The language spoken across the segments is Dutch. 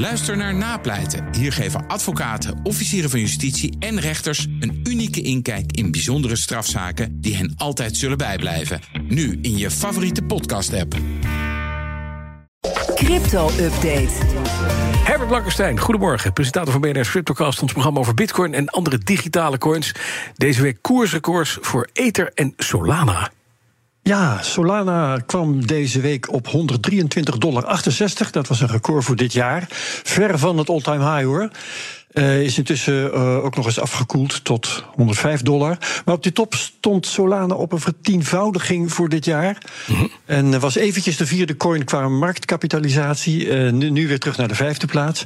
Luister naar Napleiten. Hier geven advocaten, officieren van justitie en rechters een unieke inkijk in bijzondere strafzaken die hen altijd zullen bijblijven. Nu in je favoriete podcast-app. Crypto-update. Herbert Blankenstein, goedemorgen. Presentator van BNR's Cryptocast, ons programma over bitcoin en andere digitale coins. Deze week koersrecords voor Ether en Solana. Ja, Solana kwam deze week op 123,68 dollar. Dat was een record voor dit jaar. Ver van het all-time high hoor. Uh, is intussen uh, ook nog eens afgekoeld tot 105 dollar. Maar op die top stond Solana op een vertienvoudiging voor dit jaar. Mm -hmm. En was eventjes de vierde coin qua marktkapitalisatie. Uh, nu, nu weer terug naar de vijfde plaats.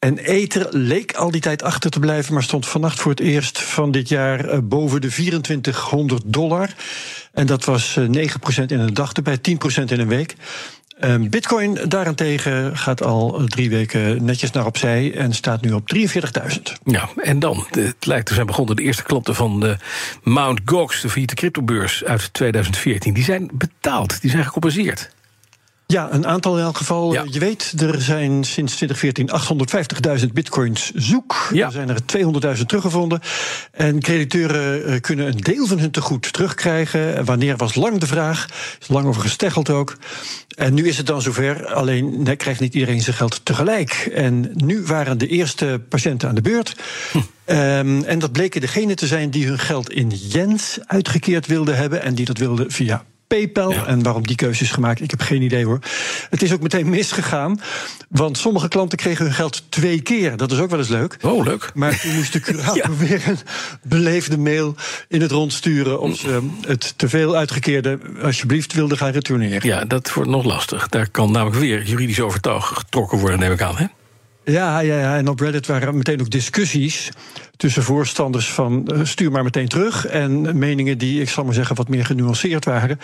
En Ether leek al die tijd achter te blijven, maar stond vannacht voor het eerst van dit jaar boven de 2400 dollar. En dat was 9% in een dag erbij, 10% in een week. Bitcoin daarentegen gaat al drie weken netjes naar opzij en staat nu op 43.000. Ja, en dan, het lijkt te zijn begonnen, de eerste klanten van de Mount Gox, de failliete cryptobeurs uit 2014, die zijn betaald, die zijn gecompenseerd. Ja, een aantal in elk geval. Ja. Je weet, er zijn sinds 2014 850.000 bitcoins zoek. Ja. Er zijn er 200.000 teruggevonden. En crediteuren kunnen een deel van hun tegoed terugkrijgen. Wanneer was lang de vraag. Is lang over gesteggeld ook. En nu is het dan zover. Alleen krijgt niet iedereen zijn geld tegelijk. En nu waren de eerste patiënten aan de beurt. Hm. Um, en dat bleken degenen te zijn die hun geld in yens uitgekeerd wilden hebben. En die dat wilden via PayPal. Ja. En waarom die keuze is gemaakt, ik heb geen idee hoor. Het is ook meteen misgegaan. Want sommige klanten kregen hun geld twee keer. Dat is ook wel eens leuk. Oh, leuk. Maar toen moest de curator ja. weer een beleefde mail in het rond sturen. of ze het teveel uitgekeerde alsjeblieft wilden gaan retourneren. Ja, dat wordt nog lastig. Daar kan namelijk weer juridisch overtuig getrokken worden, neem ik aan. Hè? Ja, ja, ja, en op Reddit waren meteen ook discussies tussen voorstanders van uh, stuur maar meteen terug en meningen die, ik zal maar zeggen, wat meer genuanceerd waren.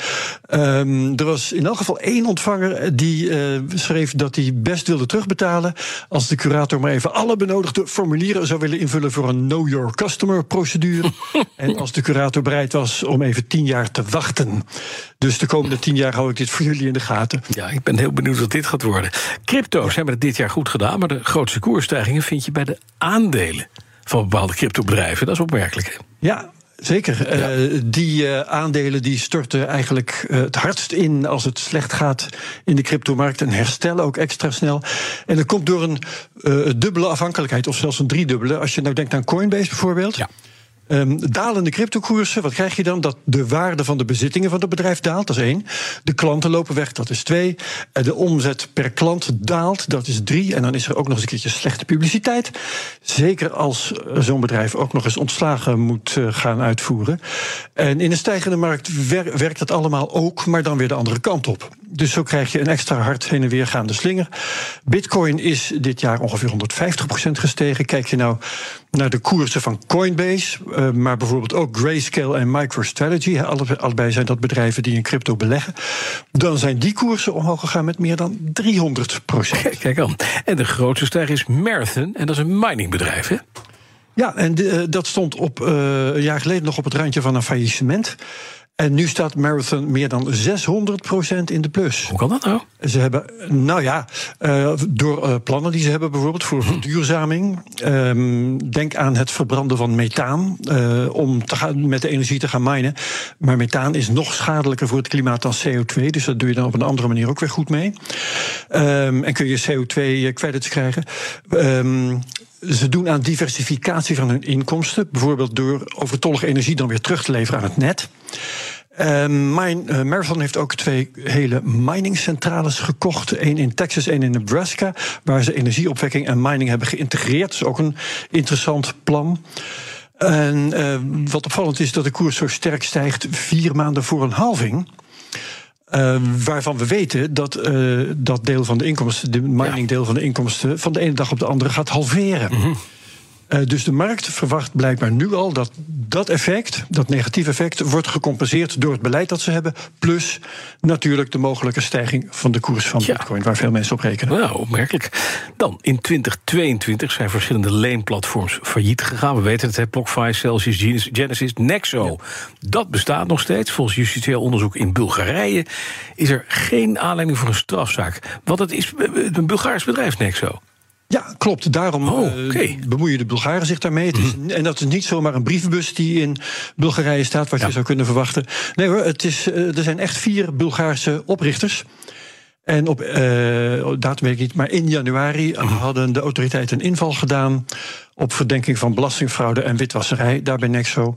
Um, er was in elk geval één ontvanger die uh, schreef dat hij best wilde terugbetalen als de curator maar even alle benodigde formulieren zou willen invullen voor een Know Your Customer procedure. en als de curator bereid was om even tien jaar te wachten. Dus de komende tien jaar hou ik dit voor jullie in de gaten. Ja, ik ben heel benieuwd wat dit gaat worden. Crypto's hebben het dit jaar goed gedaan, maar de grootste koersstijgingen vind je bij de aandelen van bepaalde cryptobedrijven. Dat is opmerkelijk. Hè? Ja, Zeker. Ja. Uh, die uh, aandelen die storten eigenlijk uh, het hardst in als het slecht gaat in de cryptomarkt en herstellen ook extra snel. En dat komt door een dubbele afhankelijkheid, of zelfs een driedubbele. Als je nou denkt aan Coinbase bijvoorbeeld. Ja. Um, dalende cryptokoersen, wat krijg je dan? Dat de waarde van de bezittingen van het bedrijf daalt, dat is één. De klanten lopen weg, dat is twee. De omzet per klant daalt, dat is drie. En dan is er ook nog eens een keertje slechte publiciteit. Zeker als zo'n bedrijf ook nog eens ontslagen moet gaan uitvoeren. En in een stijgende markt wer werkt dat allemaal ook, maar dan weer de andere kant op. Dus zo krijg je een extra hard heen en weer gaande slinger. Bitcoin is dit jaar ongeveer 150% gestegen. Kijk je nou naar de koersen van Coinbase, uh, maar bijvoorbeeld ook Grayscale en MicroStrategy. Alle, allebei zijn dat bedrijven die in crypto beleggen. Dan zijn die koersen omhoog gegaan met meer dan 300 Kijk, kijk aan. En de grootste stijger is Marathon, en dat is een miningbedrijf, hè? Ja, en de, uh, dat stond op, uh, een jaar geleden nog op het randje van een faillissement. En nu staat Marathon meer dan 600% in de plus. Hoe kan dat nou? Ze hebben, nou ja, uh, door uh, plannen die ze hebben bijvoorbeeld voor verduurzaming. Um, denk aan het verbranden van methaan uh, om te gaan, met de energie te gaan minen. Maar methaan is nog schadelijker voor het klimaat dan CO2. Dus dat doe je dan op een andere manier ook weer goed mee. Um, en kun je CO2-credits krijgen. Um, ze doen aan diversificatie van hun inkomsten. Bijvoorbeeld door overtollige energie dan weer terug te leveren aan het net. Uh, mijn, uh, Marathon heeft ook twee hele miningcentrales gekocht. Eén in Texas, één in Nebraska. Waar ze energieopwekking en mining hebben geïntegreerd. Dat is ook een interessant plan. En uh, wat opvallend is dat de koers zo sterk stijgt vier maanden voor een halving. Uh, waarvan we weten dat uh, dat deel van de inkomsten, de miningdeel van de inkomsten, van de ene dag op de andere gaat halveren. Mm -hmm. Uh, dus de markt verwacht blijkbaar nu al dat dat effect, dat negatieve effect, wordt gecompenseerd door het beleid dat ze hebben. Plus natuurlijk de mogelijke stijging van de koers van ja. Bitcoin, waar veel mensen op rekenen. Nou, opmerkelijk. Dan in 2022 zijn verschillende leenplatforms failliet gegaan. We weten het, BlockFi, Celsius, Genesis, Nexo. Ja. Dat bestaat nog steeds. Volgens justitieel onderzoek in Bulgarije is er geen aanleiding voor een strafzaak. Want het is een Bulgaars bedrijf, Nexo. Ja, klopt. Daarom Oh, eh, bemoeien de Bulgaren zich daarmee. Het is, en dat is niet zomaar een brievenbus die in Bulgarije staat, wat Ja. je zou kunnen verwachten. Nee hoor, het is, eh, er zijn echt vier Bulgaarse oprichters. En op eh, datum weet ik niet, maar in januari hadden de autoriteiten een inval gedaan op verdenking van belastingfraude en witwasserij, daar bij Nexo.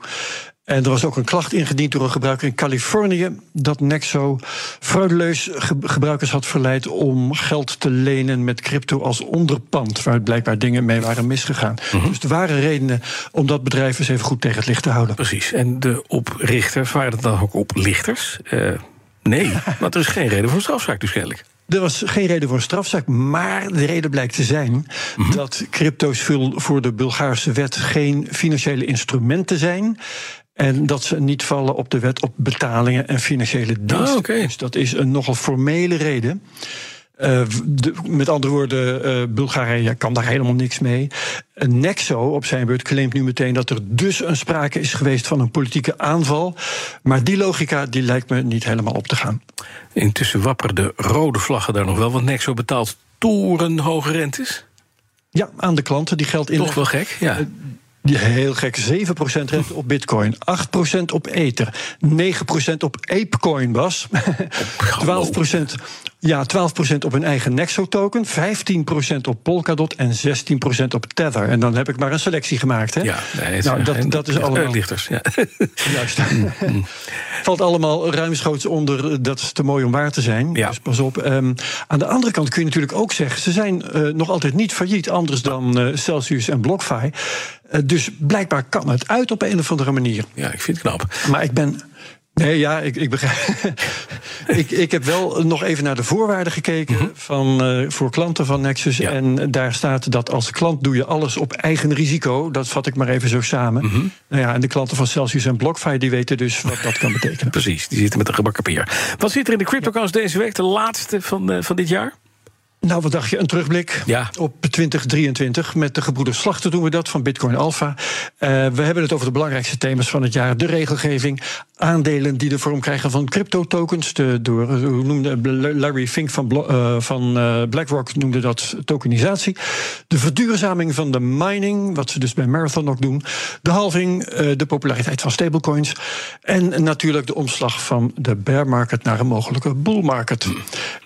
En er was ook een klacht ingediend door een gebruiker in Californië dat Nexo fraudeleus ge- gebruikers had verleid om geld te lenen met crypto als onderpand, waar blijkbaar dingen mee waren misgegaan. Dus er waren redenen om dat bedrijf eens even goed tegen het licht te houden. Precies. En de oprichters, waren het dan ook oplichters? Eh, nee, want er is geen reden voor een strafzaak dus kennelijk. Er was geen reden voor een strafzaak, maar de reden blijkt te zijn dat crypto's voor de Bulgaarse wet geen financiële instrumenten zijn. En dat ze niet vallen op de wet op betalingen en financiële diensten. Ah. Dus dat is een nogal formele reden. Eh, de- met andere woorden, eh, Bulgarije kan daar helemaal niks mee. Eh, Nexo op zijn beurt claimt nu meteen dat er dus een sprake is geweest van een politieke aanval. Maar die logica die lijkt me niet helemaal op te gaan. Intussen wapperen de rode vlaggen daar nog wel, want Nexo betaalt torenhoge rentes. Ja, aan de klanten die geld Toch inleggen. wel gek, ja. Die heel gek, 7% rente op bitcoin, 8% op ether, 9% op apecoin, Bas. 12%, ja, 12% op hun eigen Nexo-token, 15% op Polkadot en 16% op Tether. En dan heb ik maar een selectie gemaakt. Hè? Ja, nee, het nou, dat, en- dat is allemaal... Uitlichters, ja. Juist. Valt allemaal ruimschoots onder, eh, dat is te mooi om waar te zijn. Ja. Dus pas op. Ehm, aan de andere kant kun je natuurlijk ook zeggen... ze zijn eh, nog altijd niet failliet, anders dan eh, Celsius en BlockFi. Dus blijkbaar kan het uit op een of andere manier. ja, ik vind het knap. Maar ik ben... Nee, ja, ik, ik begrijp. ik, ik heb wel nog even naar de voorwaarden gekeken van, eh, voor klanten van Nexus. Ja. En daar staat dat als klant doe je alles op eigen risico. Dat vat ik maar even zo samen. Nou ja, en de klanten van Celsius en BlockFi die weten dus wat dat kan betekenen. Precies, die zitten met een gebakken peer. Wat zit er in de CryptoCast deze week, de laatste van, eh, van dit jaar? Nou, wat dacht je? Een terugblik Ja. op 2023. Met de gebroeders Slachter doen we dat van Bitcoin Alpha. Eh, we hebben het over de belangrijkste thema's van het jaar. De regelgeving, aandelen die de vorm krijgen van crypto-tokens. De, door, eh, hoe noemde Larry Fink van, eh, van BlackRock noemde dat tokenisatie. De verduurzaming van de mining, wat ze dus bij Marathon ook doen. De halving, de populariteit van stablecoins. En natuurlijk de omslag van de bear market naar een mogelijke bull market.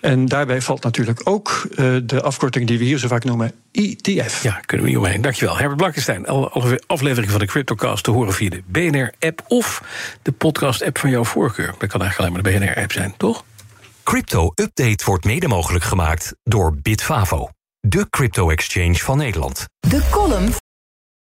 En daarbij valt natuurlijk ook eh, de afkorting die we hier zo vaak noemen, ETF. Ja, kunnen we niet omheen. Dankjewel. Herbert Blankenstein. Alle alle afleveringen van de CryptoCast te horen via de BNR-app... of de podcast-app van jouw voorkeur. Dat kan eigenlijk alleen maar de BNR-app zijn, toch? Crypto Update wordt mede mogelijk gemaakt door Bitfavo, de crypto-exchange van Nederland. De column